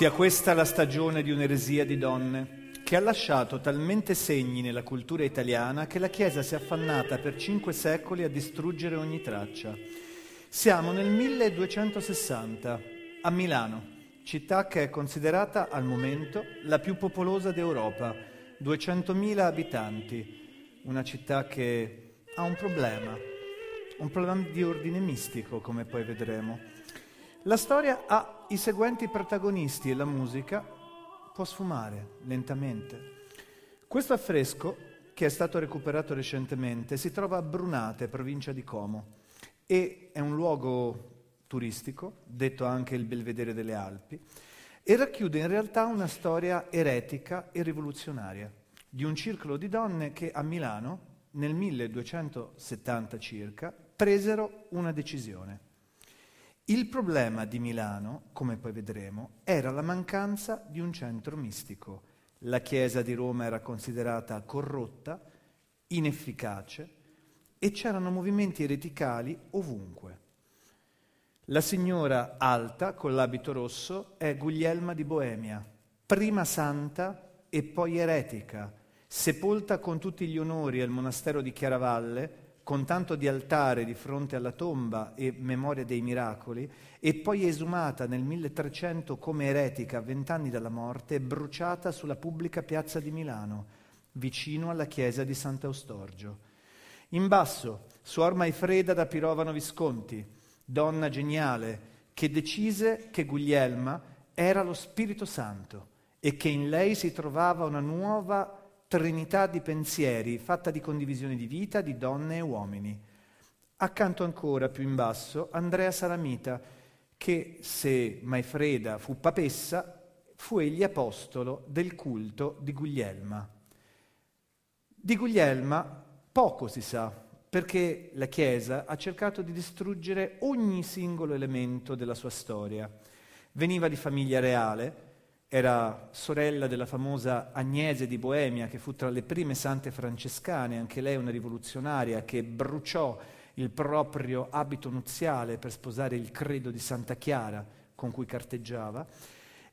sia questa la stagione di un'eresia di donne che ha lasciato talmente segni nella cultura italiana che la Chiesa si è affannata per cinque secoli a distruggere ogni traccia. Siamo nel 1260 a Milano, città che è considerata al momento la più popolosa d'Europa, 200.000 abitanti, una città che ha un problema, un problema di ordine mistico, come poi vedremo. La storia ha i seguenti protagonisti e la musica può sfumare lentamente. Questo affresco, che è stato recuperato recentemente, si trova a Brunate, provincia di Como, e è un luogo turistico, detto anche il Belvedere delle Alpi, e racchiude in realtà una storia eretica e rivoluzionaria di un circolo di donne che a Milano, nel 1270 circa, presero una decisione il problema di Milano, come poi vedremo, era la mancanza di un centro mistico. La Chiesa di Roma era considerata corrotta, inefficace e c'erano movimenti ereticali ovunque. La signora alta con l'abito rosso è Guglielma di Boemia, prima santa e poi eretica, sepolta con tutti gli onori al monastero di Chiaravalle con tanto di altare di fronte alla tomba e memoria dei miracoli, e poi esumata nel 1300 come eretica a vent'anni dalla morte bruciata sulla pubblica piazza di Milano, vicino alla chiesa di Sant'Eustorgio. In basso, Suor Maifreda da Pirovano Visconti, donna geniale, che decise che Guglielma era lo Spirito Santo e che in lei si trovava una nuova trinità di pensieri fatta di condivisione di vita di donne e uomini. Accanto ancora, più in basso, Andrea Salamita, che se Maifreda fu papessa, fu egli apostolo del culto di Guglielma. Di Guglielma poco si sa, perché la Chiesa ha cercato di distruggere ogni singolo elemento della sua storia. Veniva di famiglia reale, era sorella della famosa Agnese di Boemia, che fu tra le prime sante francescane, anche lei una rivoluzionaria che bruciò il proprio abito nuziale per sposare il credo di Santa Chiara con cui carteggiava.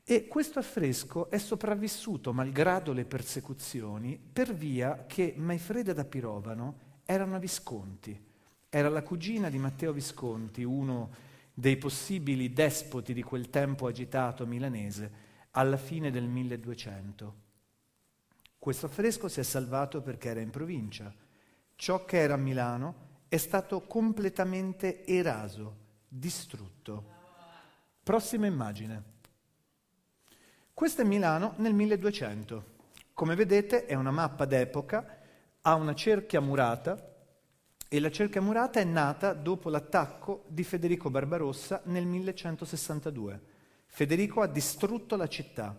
E questo affresco è sopravvissuto, malgrado le persecuzioni, per via che Maifreda da Pirovano era una Visconti, era la cugina di Matteo Visconti, uno dei possibili despoti di quel tempo agitato milanese alla fine del 1200. Questo affresco si è salvato perché era in provincia. Ciò che era a Milano è stato completamente eraso, distrutto. Prossima immagine. Questo è Milano nel 1200. Come vedete è una mappa d'epoca, ha una cerchia murata e la cerchia murata è nata dopo l'attacco di Federico Barbarossa nel 1162. Federico ha distrutto la città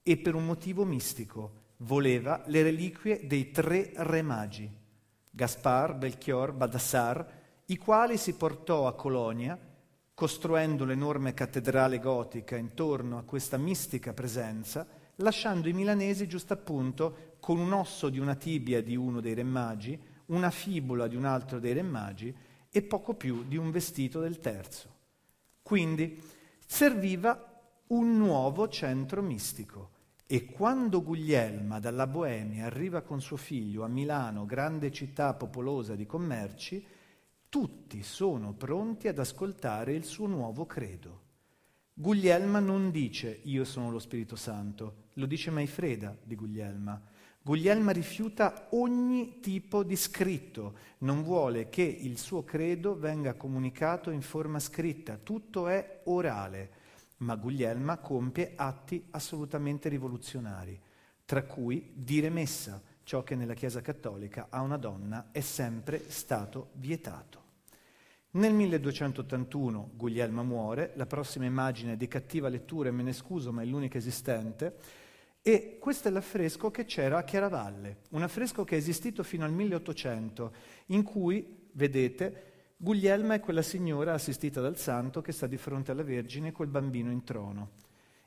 e per un motivo mistico voleva le reliquie dei tre re magi, Gaspar, Belchior, Badassar, i quali si portò a Colonia, costruendo l'enorme cattedrale gotica intorno a questa mistica presenza, lasciando i milanesi giusto appunto con un osso di una tibia di uno dei re magi, una fibula di un altro dei re magi e poco più di un vestito del terzo. Quindi serviva un nuovo centro mistico. E quando Guglielma dalla Boemia arriva con suo figlio a Milano, grande città popolosa di commerci, tutti sono pronti ad ascoltare il suo nuovo credo. Guglielma non dice io sono lo Spirito Santo, lo dice Maifreda di Guglielma. Guglielma rifiuta ogni tipo di scritto, non vuole che il suo credo venga comunicato in forma scritta, tutto è orale ma Guglielma compie atti assolutamente rivoluzionari, tra cui dire messa, ciò che nella Chiesa cattolica a una donna è sempre stato vietato. Nel 1281 Guglielma muore, la prossima immagine è di cattiva lettura e me ne scuso, ma è l'unica esistente, e questo è l'affresco che c'era a Chiaravalle, un affresco che è esistito fino al 1800, in cui, vedete, Guglielma è quella signora assistita dal santo che sta di fronte alla Vergine col bambino in trono.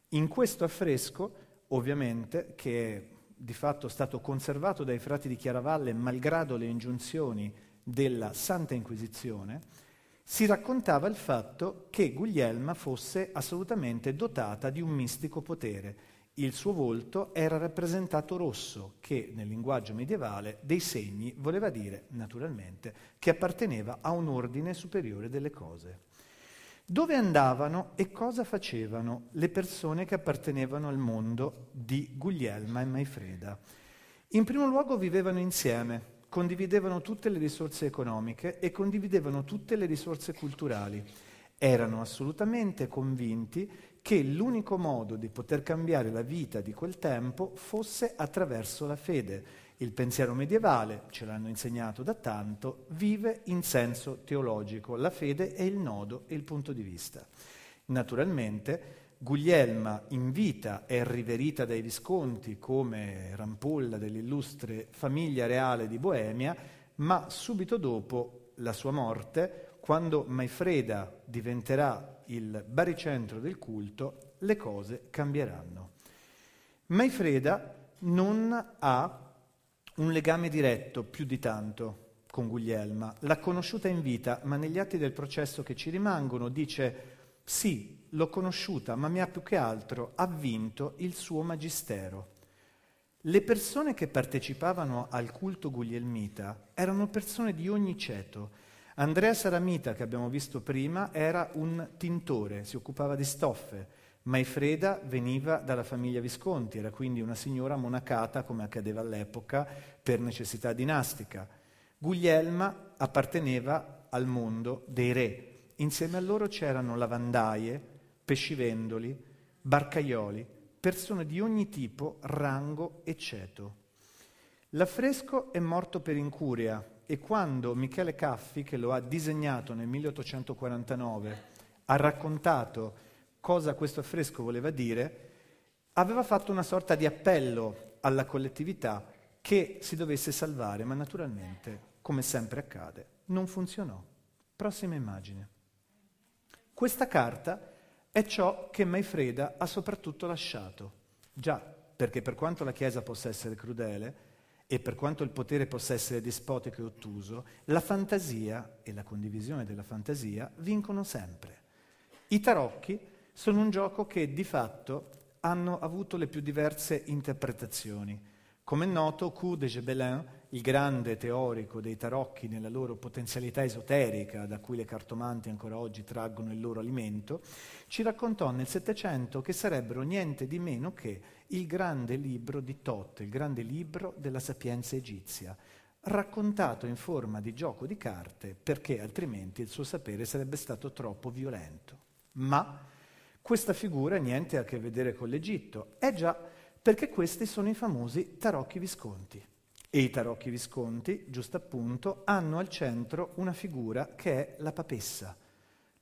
In questo affresco, ovviamente, che è di fatto stato conservato dai frati di Chiaravalle malgrado le ingiunzioni della Santa Inquisizione, si raccontava il fatto che Guglielma fosse assolutamente dotata di un mistico potere. Il suo volto era rappresentato rosso, che nel linguaggio medievale dei segni voleva dire, naturalmente, che apparteneva a un ordine superiore delle cose. Dove andavano e cosa facevano le persone che appartenevano al mondo di Guglielma e Maifreda? In primo luogo vivevano insieme, condividevano tutte le risorse economiche e condividevano tutte le risorse culturali. Erano assolutamente convinti che l'unico modo di poter cambiare la vita di quel tempo fosse attraverso la fede. Il pensiero medievale, ce l'hanno insegnato da tanto, vive in senso teologico. La fede è il nodo e il punto di vista. Naturalmente Guglielma in vita è riverita dai Visconti come rampolla dell'illustre famiglia reale di Boemia, ma subito dopo la sua morte, quando Maifreda diventerà il baricentro del culto, le cose cambieranno. Maifreda non ha un legame diretto più di tanto con Guglielma, l'ha conosciuta in vita, ma negli atti del processo che ci rimangono dice sì, l'ho conosciuta, ma mi ha più che altro avvinto il suo magistero. Le persone che partecipavano al culto guglielmita erano persone di ogni ceto. Andrea Saramita, che abbiamo visto prima, era un tintore, si occupava di stoffe. Maifreda veniva dalla famiglia Visconti, era quindi una signora monacata, come accadeva all'epoca, per necessità dinastica. Guglielma apparteneva al mondo dei re. Insieme a loro c'erano lavandaie, pescivendoli, barcaioli, persone di ogni tipo, rango e ceto. L'affresco è morto per incuria e quando Michele Caffi, che lo ha disegnato nel 1849, ha raccontato cosa questo affresco voleva dire, aveva fatto una sorta di appello alla collettività che si dovesse salvare, ma naturalmente, come sempre accade, non funzionò. Prossima immagine. Questa carta è ciò che Maifreda ha soprattutto lasciato. Già, perché per quanto la Chiesa possa essere crudele e per quanto il potere possa essere dispotico e ottuso, la fantasia e la condivisione della fantasia vincono sempre. I tarocchi sono un gioco che di fatto hanno avuto le più diverse interpretazioni. Come è noto, Q de Gebelin, il grande teorico dei tarocchi nella loro potenzialità esoterica, da cui le cartomanti ancora oggi traggono il loro alimento, ci raccontò nel Settecento che sarebbero niente di meno che il grande libro di Tot, il grande libro della sapienza egizia, raccontato in forma di gioco di carte perché altrimenti il suo sapere sarebbe stato troppo violento. Ma questa figura niente a che vedere con l'Egitto, è già perché questi sono i famosi tarocchi visconti. E i tarocchi visconti, giusto appunto, hanno al centro una figura che è la papessa.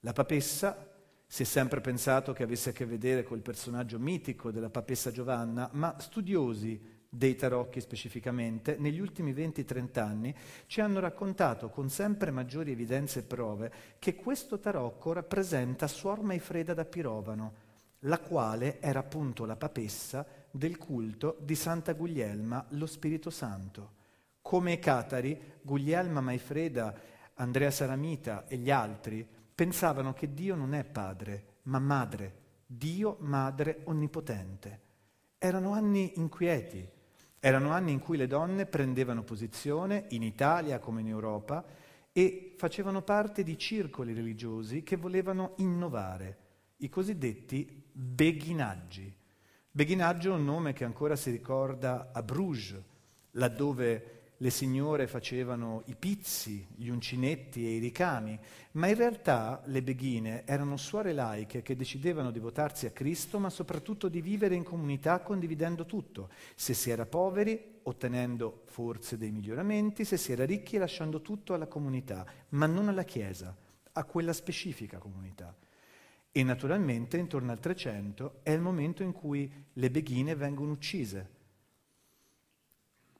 La papessa si è sempre pensato che avesse a che vedere col personaggio mitico della papessa Giovanna, ma studiosi dei tarocchi specificamente, negli ultimi 20-30 anni ci hanno raccontato con sempre maggiori evidenze e prove che questo tarocco rappresenta Suor Maifreda da Pirovano, la quale era appunto la papessa del culto di Santa Guglielma, lo Spirito Santo. Come Catari, Guglielma Maifreda, Andrea Saramita e gli altri pensavano che Dio non è padre, ma madre, Dio madre onnipotente. Erano anni inquieti, erano anni in cui le donne prendevano posizione, in Italia come in Europa, e facevano parte di circoli religiosi che volevano innovare, i cosiddetti beghinaggi. Beghinaggio è un nome che ancora si ricorda a Bruges, laddove le signore facevano i pizzi, gli uncinetti e i ricami, ma in realtà le beghine erano suore laiche che decidevano di votarsi a Cristo, ma soprattutto di vivere in comunità condividendo tutto. Se si era poveri, ottenendo forse dei miglioramenti, se si era ricchi, lasciando tutto alla comunità, ma non alla Chiesa, a quella specifica comunità. E naturalmente intorno al 300 è il momento in cui le beghine vengono uccise.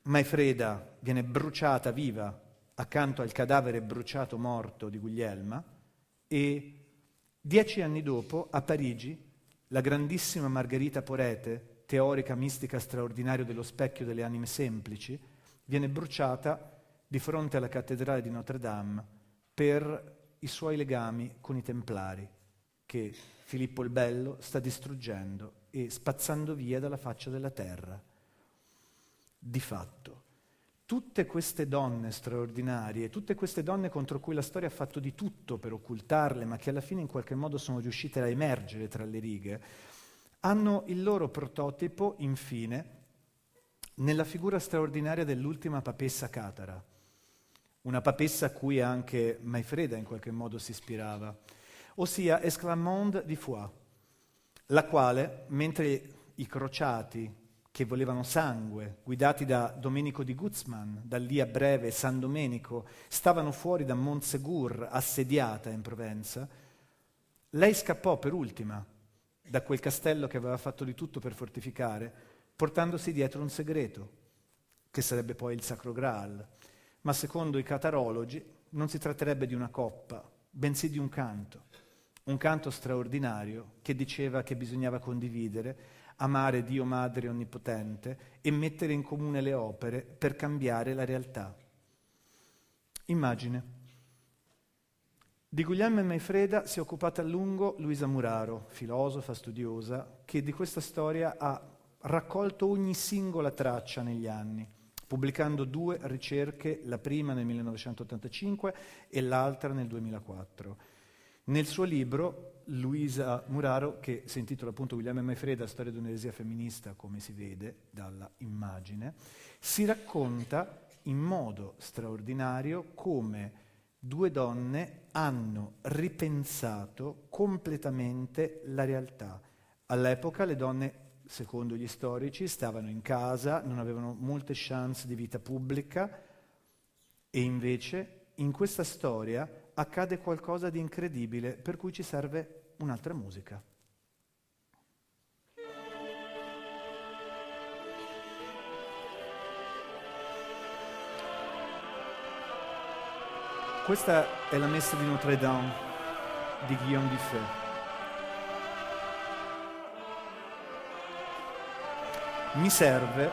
Maifreda viene bruciata viva accanto al cadavere bruciato morto di Guglielma e dieci anni dopo a Parigi la grandissima Margherita Porete, teorica mistica straordinaria dello specchio delle anime semplici, viene bruciata di fronte alla cattedrale di Notre Dame per i suoi legami con i Templari, che Filippo il Bello sta distruggendo e spazzando via dalla faccia della terra. Di fatto, tutte queste donne straordinarie, tutte queste donne contro cui la storia ha fatto di tutto per occultarle, ma che alla fine in qualche modo sono riuscite a emergere tra le righe, hanno il loro prototipo, infine, nella figura straordinaria dell'ultima papessa Catara, una papessa a cui anche Maifreda in qualche modo si ispirava, ossia Esclamonde di Foix, la quale, mentre i crociati che volevano sangue, guidati da Domenico di Guzman, da lì a breve San Domenico, stavano fuori da Montsegur, assediata in Provenza, lei scappò per ultima da quel castello che aveva fatto di tutto per fortificare, portandosi dietro un segreto, che sarebbe poi il Sacro Graal. Ma secondo i catarologi non si tratterebbe di una coppa, bensì di un canto, un canto straordinario che diceva che bisognava condividere amare Dio Madre Onnipotente e mettere in comune le opere per cambiare la realtà. Immagine. Di Guglielmo e Maifreda si è occupata a lungo Luisa Muraro, filosofa, studiosa, che di questa storia ha raccolto ogni singola traccia negli anni, pubblicando due ricerche, la prima nel 1985 e l'altra nel 2004. Nel suo libro, Luisa Muraro, che si intitola appunto Guglielmo e Freda, storia di un'eresia femminista, come si vede dalla immagine, si racconta in modo straordinario come due donne hanno ripensato completamente la realtà. All'epoca le donne, secondo gli storici, stavano in casa, non avevano molte chance di vita pubblica e invece in questa storia accade qualcosa di incredibile per cui ci serve un'altra musica. Questa è la messa di Notre Dame di Guillaume Dufay. Mi serve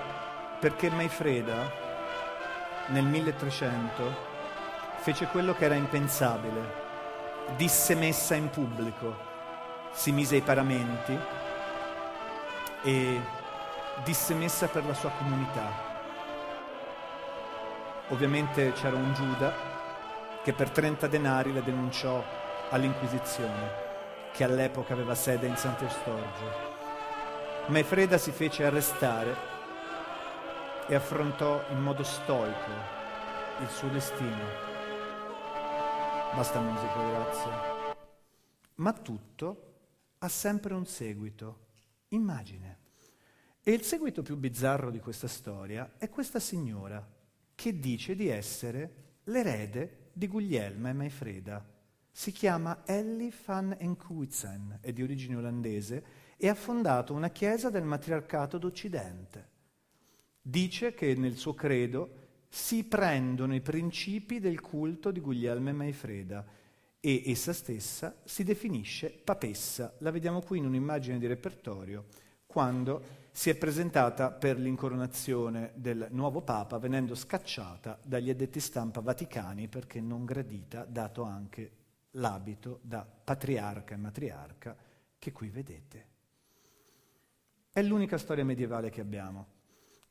perché Maifreda nel 1300 fece quello che era impensabile. Disse messa in pubblico, si mise ai paramenti e disse messa per la sua comunità. Ovviamente c'era un Giuda che per 30 denari la denunciò all'Inquisizione, che all'epoca aveva sede in Sant'Eustorgio. Maefreda si fece arrestare e affrontò in modo stoico il suo destino Basta musica, grazie. Ma tutto ha sempre un seguito, immagine. E il seguito più bizzarro di questa storia è questa signora che dice di essere l'erede di Guglielma e Maifreda. Si chiama Ellie van Enkhuizen, è di origine olandese e ha fondato una chiesa del matriarcato d'Occidente. Dice che nel suo credo si prendono i principi del culto di Guglielmo e Maifreda e essa stessa si definisce papessa. La vediamo qui in un'immagine di repertorio quando si è presentata per l'incoronazione del nuovo Papa venendo scacciata dagli addetti stampa vaticani perché non gradita, dato anche l'abito da patriarca e matriarca che qui vedete. È l'unica storia medievale che abbiamo.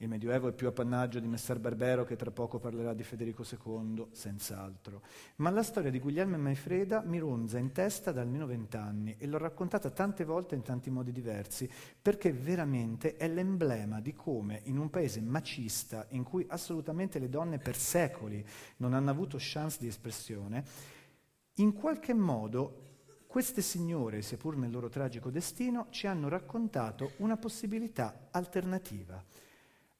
Il Medioevo è più appannaggio di Messer Barbero che tra poco parlerà di Federico II, senz'altro. Ma la storia di Guglielmo e Maifreda mi ronza in testa da almeno vent'anni e l'ho raccontata tante volte in tanti modi diversi, perché veramente è l'emblema di come in un paese macista, in cui assolutamente le donne per secoli non hanno avuto chance di espressione, in qualche modo queste signore, seppur nel loro tragico destino, ci hanno raccontato una possibilità alternativa.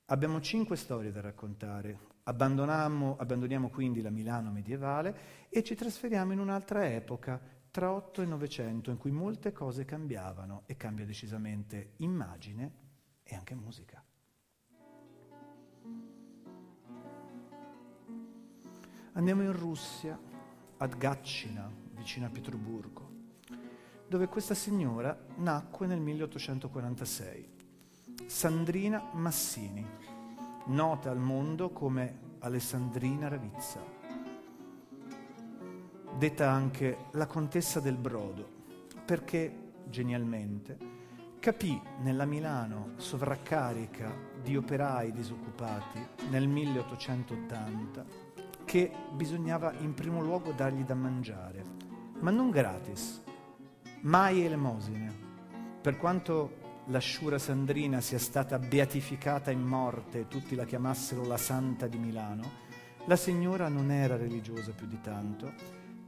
Abbiamo cinque storie da raccontare. abbandoniamo quindi la Milano medievale e ci trasferiamo in un'altra epoca, tra 8 e 900, in cui molte cose cambiavano e cambia decisamente immagine e anche musica. Andiamo in Russia, ad Gatchina, vicino a Pietroburgo, dove questa signora nacque nel 1846. Sandrina Massini, nota al mondo come Alessandrina Ravizza. detta anche la contessa del Brodo, perché genialmente capì nella Milano sovraccarica di operai disoccupati nel 1880 che bisognava in primo luogo dargli da mangiare, ma non gratis, mai elemosine. Per quanto la sciura Sandrina sia stata beatificata in morte e tutti la chiamassero la Santa di Milano, la signora non era religiosa più di tanto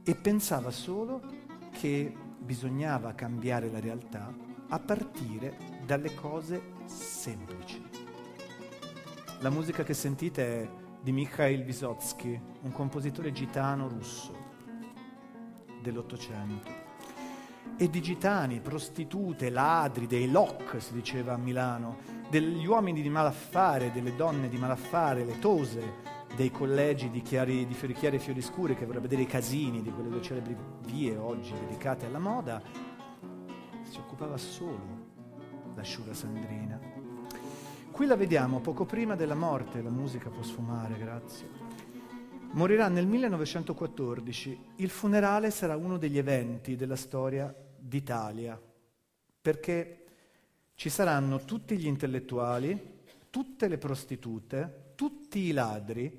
e pensava solo che bisognava cambiare la realtà a partire dalle cose semplici. La musica che sentite è di Mikhail Vysotsky, un compositore gitano russo dell'Ottocento. E di gitani, prostitute, ladri, dei loc, si diceva a Milano, degli uomini di malaffare, delle donne di malaffare, le tose, dei collegi di, chiari, di fiorichiari e fiori scuri che vorrà vedere i casini di quelle due celebri vie oggi dedicate alla moda, si occupava solo la Sciura Sandrina. Qui la vediamo poco prima della morte, la musica può sfumare, grazie. Morirà nel 1914. Il funerale sarà uno degli eventi della storia d'Italia, perché ci saranno tutti gli intellettuali, tutte le prostitute, tutti i ladri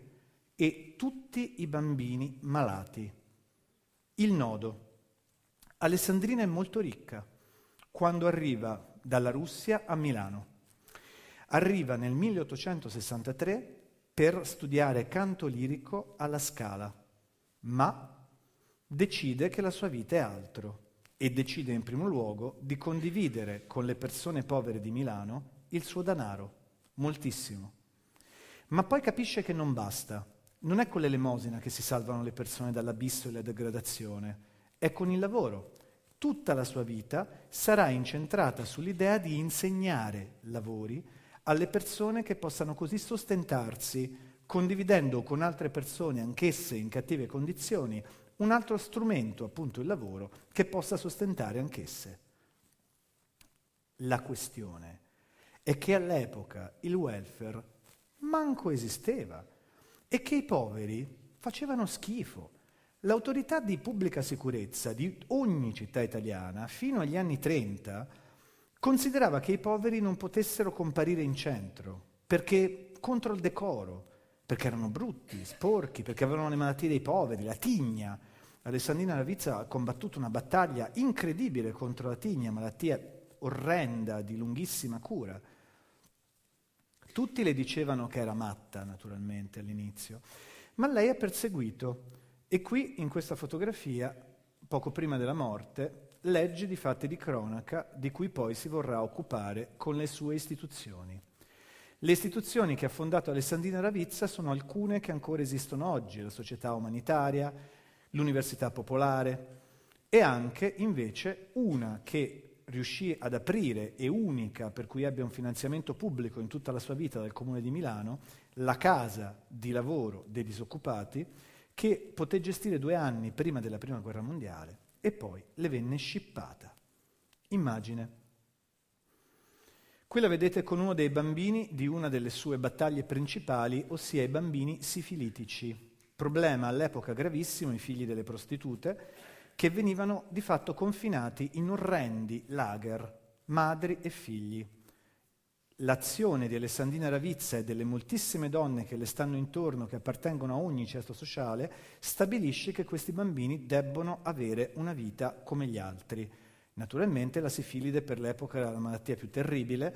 e tutti i bambini malati. Il nodo. Alessandrina è molto ricca quando arriva dalla Russia a Milano. Arriva nel 1863 per studiare canto lirico alla Scala, ma decide che la sua vita è altro e decide in primo luogo di condividere con le persone povere di Milano il suo denaro, moltissimo. Ma poi capisce che non basta. Non è con l'elemosina che si salvano le persone dall'abisso e dalla degradazione, è con il lavoro. Tutta la sua vita sarà incentrata sull'idea di insegnare lavori alle persone che possano così sostentarsi, condividendo con altre persone, anch'esse in cattive condizioni, un altro strumento, appunto il lavoro, che possa sostentare anch'esse. La questione è che all'epoca il welfare manco esisteva e che i poveri facevano schifo. L'autorità di pubblica sicurezza di ogni città italiana, fino agli anni 30, considerava che i poveri non potessero comparire in centro, perché contro il decoro, perché erano brutti, sporchi, perché avevano le malattie dei poveri, la tigna. Alessandrina Ravizza ha combattuto una battaglia incredibile contro la tigna, malattia orrenda, di lunghissima cura. Tutti le dicevano che era matta, naturalmente, all'inizio, ma lei ha perseguito e qui, in questa fotografia, poco prima della morte, legge di fatti di cronaca di cui poi si vorrà occupare con le sue istituzioni. Le istituzioni che ha fondato Alessandrina Ravizza sono alcune che ancora esistono oggi, la Società Umanitaria, l'Università Popolare e anche invece una che riuscì ad aprire, e unica per cui abbia un finanziamento pubblico in tutta la sua vita dal Comune di Milano, la casa di lavoro dei disoccupati, che poté gestire due anni prima della Prima Guerra Mondiale e poi le venne scippata. Immagine. Qui la vedete con uno dei bambini di una delle sue battaglie principali, ossia i bambini sifilitici. Problema all'epoca gravissimo, i figli delle prostitute, che venivano di fatto confinati in orrendi lager, madri e figli. L'azione di Alessandrina Ravizza e delle moltissime donne che le stanno intorno, che appartengono a ogni cesto sociale, stabilisce che questi bambini debbono avere una vita come gli altri. Naturalmente la sifilide per l'epoca era la malattia più terribile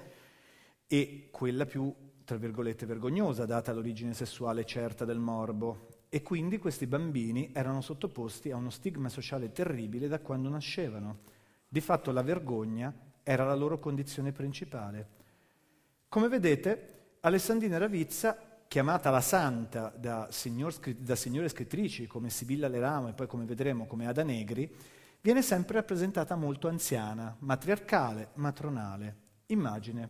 e quella più, tra virgolette, vergognosa, data l'origine sessuale certa del morbo. E quindi questi bambini erano sottoposti a uno stigma sociale terribile da quando nascevano. Di fatto la vergogna era la loro condizione principale. Come vedete, Alessandrina Ravizza, chiamata la santa da, signor, da signore scrittrici come Sibilla Leramo e poi come vedremo come Ada Negri, viene sempre rappresentata molto anziana, matriarcale, matronale. Immagine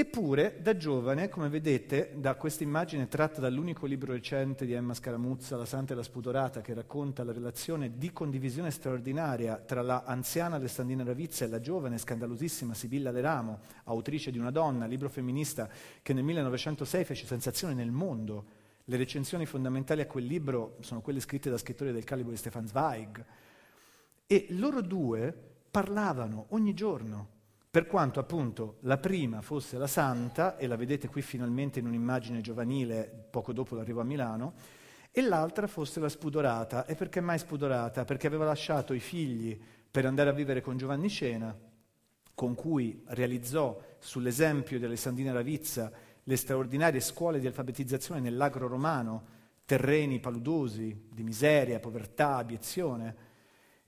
Eppure, da giovane, come vedete da questa immagine tratta dall'unico libro recente di Emma Scaramuzza, La Santa e la Spudorata, che racconta la relazione di condivisione straordinaria tra la anziana Alessandrina Ravizza e la giovane scandalosissima Sibilla Leramo, autrice di Una donna, libro femminista che nel 1906 fece sensazione nel mondo, Le recensioni fondamentali a quel libro sono quelle scritte da scrittori del calibro di Stefan Zweig. E loro due parlavano ogni giorno, per quanto appunto la prima fosse la santa, e la vedete qui finalmente in un'immagine giovanile poco dopo l'arrivo a Milano, e l'altra fosse la spudorata. E perché mai spudorata? Perché aveva lasciato i figli per andare a vivere con Giovanni Cena, con cui realizzò sull'esempio di Alessandrina Ravizza le straordinarie scuole di alfabetizzazione nell'agro romano, terreni paludosi di miseria, povertà, abiezione.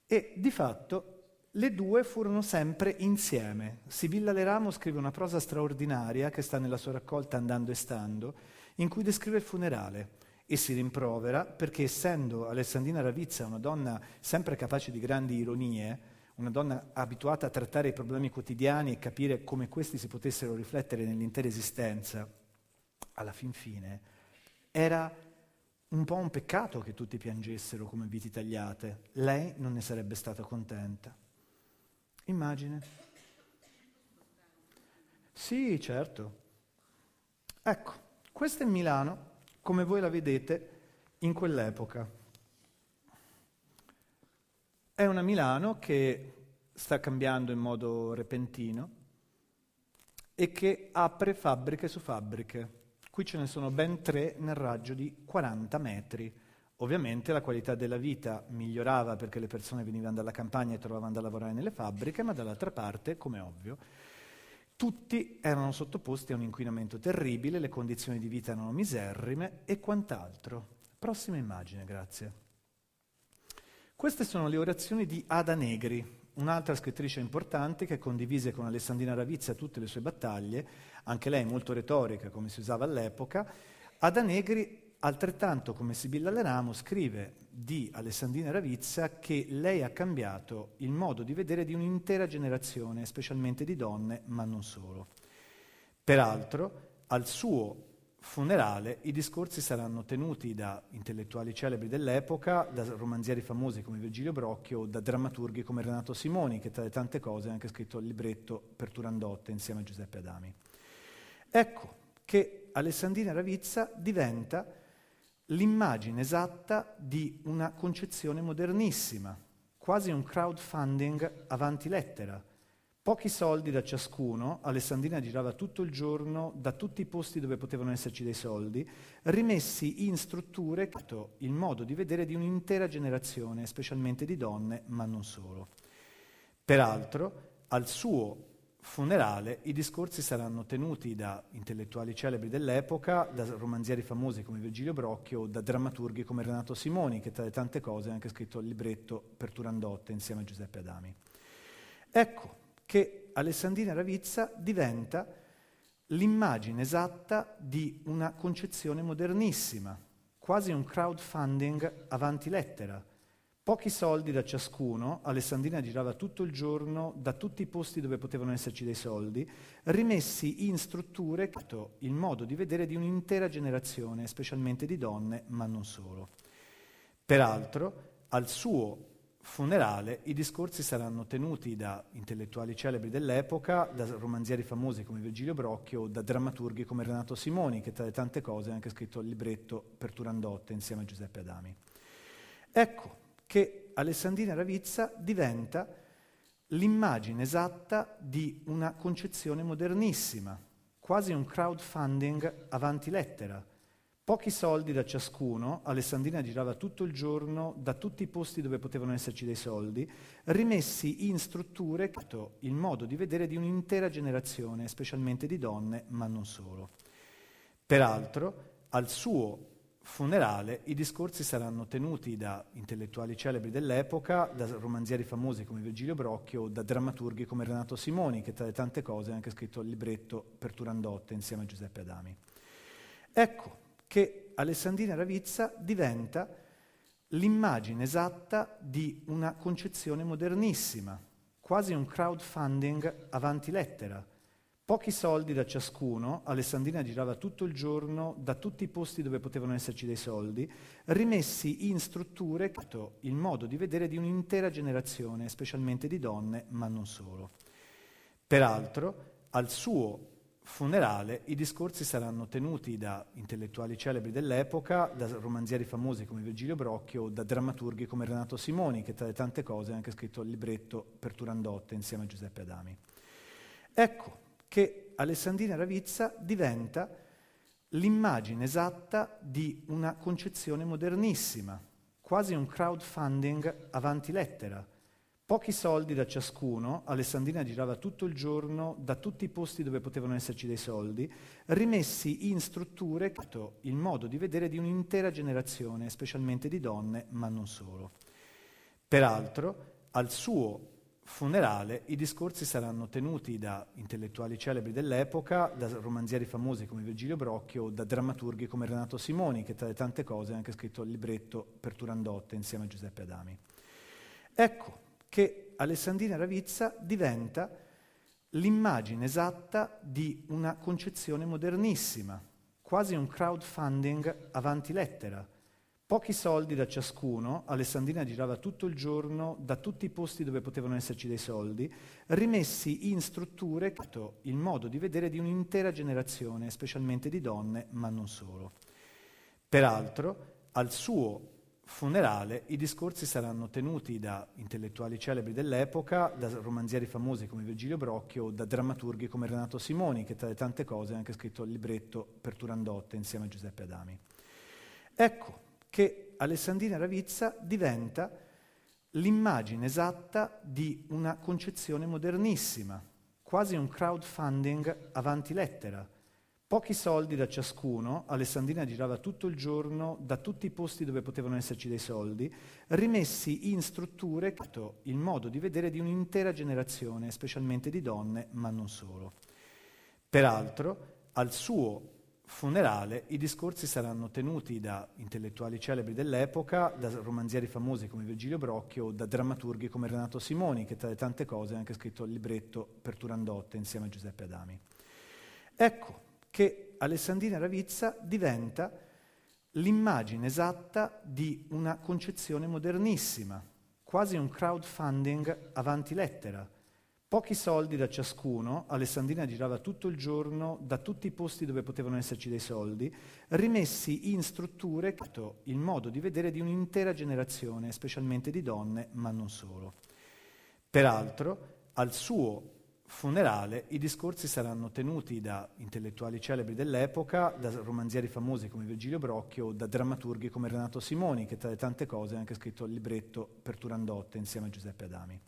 E di fatto le due furono sempre insieme. Sibilla Leramo scrive una prosa straordinaria che sta nella sua raccolta Andando e Stando, in cui descrive il funerale e si rimprovera perché essendo Alessandrina Ravizza una donna sempre capace di grandi ironie, una donna abituata a trattare i problemi quotidiani e capire come questi si potessero riflettere nell'intera esistenza, alla fin fine era un po' un peccato che tutti piangessero come viti tagliate. Lei non ne sarebbe stata contenta. Immagine. Sì, certo. Ecco, questo è Milano come voi la vedete in quell'epoca. È una Milano che sta cambiando in modo repentino e che apre fabbriche su fabbriche. Qui ce ne sono ben tre nel raggio di 40 metri. Ovviamente la qualità della vita migliorava perché le persone venivano dalla campagna e trovavano da lavorare nelle fabbriche, ma dall'altra parte, come ovvio, tutti erano sottoposti a un inquinamento terribile, le condizioni di vita erano miserrime e quant'altro. Prossima immagine, grazie. Queste sono le orazioni di Ada Negri, un'altra scrittrice importante che condivise con Alessandrina Ravizia tutte le sue battaglie, anche lei molto retorica come si usava all'epoca. Ada Negri Altrettanto come Sibilla Leramo scrive di Alessandrina Ravizza che lei ha cambiato il modo di vedere di un'intera generazione, specialmente di donne, ma non solo. Peraltro, al suo funerale i discorsi saranno tenuti da intellettuali celebri dell'epoca, da romanzieri famosi come Virgilio Brocchio o da drammaturghi come Renato Simoni, che tra le tante cose ha anche scritto il libretto per Turandotte insieme a Giuseppe Adami. Ecco che Alessandrina Ravizza diventa l'immagine esatta di una concezione modernissima, quasi un crowdfunding avanti lettera. Pochi soldi da ciascuno, Alessandrina girava tutto il giorno da tutti i posti dove potevano esserci dei soldi, rimessi in strutture il modo di vedere di un'intera generazione, specialmente di donne, ma non solo. Peraltro, al suo funerale i discorsi saranno tenuti da intellettuali celebri dell'epoca, da romanzieri famosi come Virgilio Brocchio da drammaturghi come Renato Simoni, che tra le tante cose ha anche scritto il libretto per Turandotte insieme a Giuseppe Adami. Ecco che Alessandrina Ravizza diventa l'immagine esatta di una concezione modernissima, quasi un crowdfunding avanti lettera, Pochi soldi da ciascuno, Alessandrina girava tutto il giorno da tutti i posti dove potevano esserci dei soldi, rimessi in strutture il modo di vedere di un'intera generazione, specialmente di donne, ma non solo. Peraltro, al suo funerale i discorsi saranno tenuti da intellettuali celebri dell'epoca, da romanzieri famosi come Virgilio Brocchio da drammaturghi come Renato Simoni, che tra le tante cose ha anche scritto il libretto per Turandotte insieme a Giuseppe Adami. Ecco, che Alessandrina Ravizza diventa l'immagine esatta di una concezione modernissima, quasi un crowdfunding avanti lettera. Pochi soldi da ciascuno, Alessandrina girava tutto il giorno da tutti i posti dove potevano esserci dei soldi, rimessi in strutture il modo di vedere di un'intera generazione, specialmente di donne, ma non solo. Peraltro, al suo funerale i discorsi saranno tenuti da intellettuali celebri dell'epoca, da romanzieri famosi come Virgilio Brocchio o da drammaturghi come Renato Simoni, che tra le tante cose ha anche scritto il libretto per Turandotte insieme a Giuseppe Adami. Ecco che Alessandrina Ravizza diventa l'immagine esatta di una concezione modernissima, quasi un crowdfunding avanti lettera, Pochi soldi da ciascuno, Alessandrina girava tutto il giorno da tutti i posti dove potevano esserci dei soldi, rimessi in strutture il modo di vedere di un'intera generazione, specialmente di donne, ma non solo. Peraltro, al suo funerale i discorsi saranno tenuti da intellettuali celebri dell'epoca, da romanzieri famosi come Virgilio Brocchio da drammaturghi come Renato Simoni, che tra le tante cose ha anche scritto il libretto per Turandotte insieme a Giuseppe Adami. Ecco che Alessandrina Ravizza diventa l'immagine esatta di una concezione modernissima, quasi un crowdfunding avanti lettera, Pochi soldi da ciascuno, Alessandrina girava tutto il giorno da tutti i posti dove potevano esserci dei soldi, rimessi in strutture il modo di vedere di un'intera generazione, specialmente di donne, ma non solo. Peraltro, al suo funerale i discorsi saranno tenuti da intellettuali celebri dell'epoca, da romanzieri famosi come Virgilio Brocchio da drammaturghi come Renato Simoni, che tra le tante cose ha anche scritto il libretto per Turandotte insieme a Giuseppe Adami. Ecco, che Alessandrina Ravizza diventa l'immagine esatta di una concezione modernissima, quasi un crowdfunding avanti lettera. Pochi soldi da ciascuno, Alessandrina girava tutto il giorno da tutti i posti dove potevano esserci dei soldi, rimessi in strutture il modo di vedere di un'intera generazione, specialmente di donne, ma non solo. Peraltro, al suo funerale i discorsi saranno tenuti da intellettuali celebri dell'epoca, da romanzieri famosi come Virgilio Brocchio da drammaturghi come Renato Simoni, che tra le tante cose ha anche scritto il libretto per Turandotte insieme a Giuseppe Adami. Ecco che Alessandrina Ravizza diventa l'immagine esatta di una concezione modernissima, quasi un crowdfunding avanti lettera, Pochi soldi da ciascuno, Alessandrina girava tutto il giorno da tutti i posti dove potevano esserci dei soldi, rimessi in strutture il modo di vedere di un'intera generazione, specialmente di donne, ma non solo. Peraltro, al suo funerale i discorsi saranno tenuti da intellettuali celebri dell'epoca, da romanzieri famosi come Virgilio Brocchio da drammaturghi come Renato Simoni, che tra le tante cose ha anche scritto il libretto per Turandotte insieme a Giuseppe Adami. Ecco, che Alessandrina Ravizza diventa l'immagine esatta di una concezione modernissima, quasi un crowdfunding avanti lettera. Pochi soldi da ciascuno, Alessandrina girava tutto il giorno da tutti i posti dove potevano esserci dei soldi, rimessi in strutture il modo di vedere di un'intera generazione, specialmente di donne, ma non solo. Peraltro, al suo funerale i discorsi saranno tenuti da intellettuali celebri dell'epoca, da romanzieri famosi come Virgilio Brocchio da drammaturghi come Renato Simoni, che tra le tante cose ha anche scritto il libretto per Turandotte insieme a Giuseppe Adami.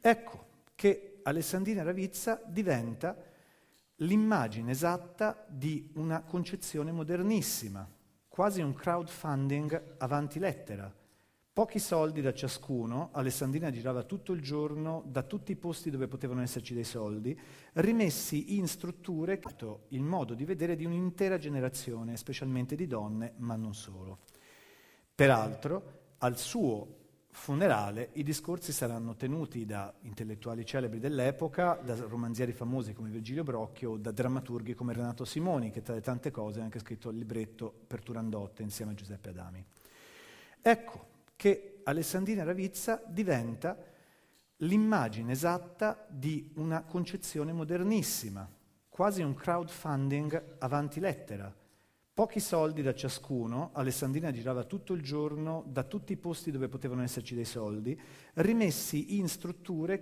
Ecco che Alessandrina Ravizza diventa l'immagine esatta di una concezione modernissima, quasi un crowdfunding avanti lettera, Pochi soldi da ciascuno, Alessandrina girava tutto il giorno da tutti i posti dove potevano esserci dei soldi, rimessi in strutture il modo di vedere di un'intera generazione, specialmente di donne, ma non solo. Peraltro, al suo funerale i discorsi saranno tenuti da intellettuali celebri dell'epoca, da romanzieri famosi come Virgilio Brocchio da drammaturghi come Renato Simoni, che tra le tante cose ha anche scritto il libretto per Turandotte insieme a Giuseppe Adami. Ecco, che Alessandrina Ravizza diventa l'immagine esatta di una concezione modernissima, quasi un crowdfunding avanti lettera. Pochi soldi da ciascuno, Alessandrina girava tutto il giorno da tutti i posti dove potevano esserci dei soldi, rimessi in strutture